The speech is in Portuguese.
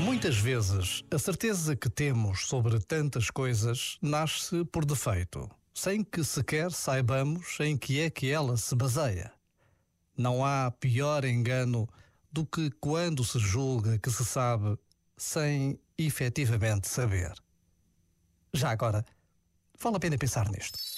Muitas vezes, a certeza que temos sobre tantas coisas nasce por defeito, sem que sequer saibamos em que é que ela se baseia. Não há pior engano do que quando se julga que se sabe sem efetivamente saber. Já agora, vale a pena pensar nisto.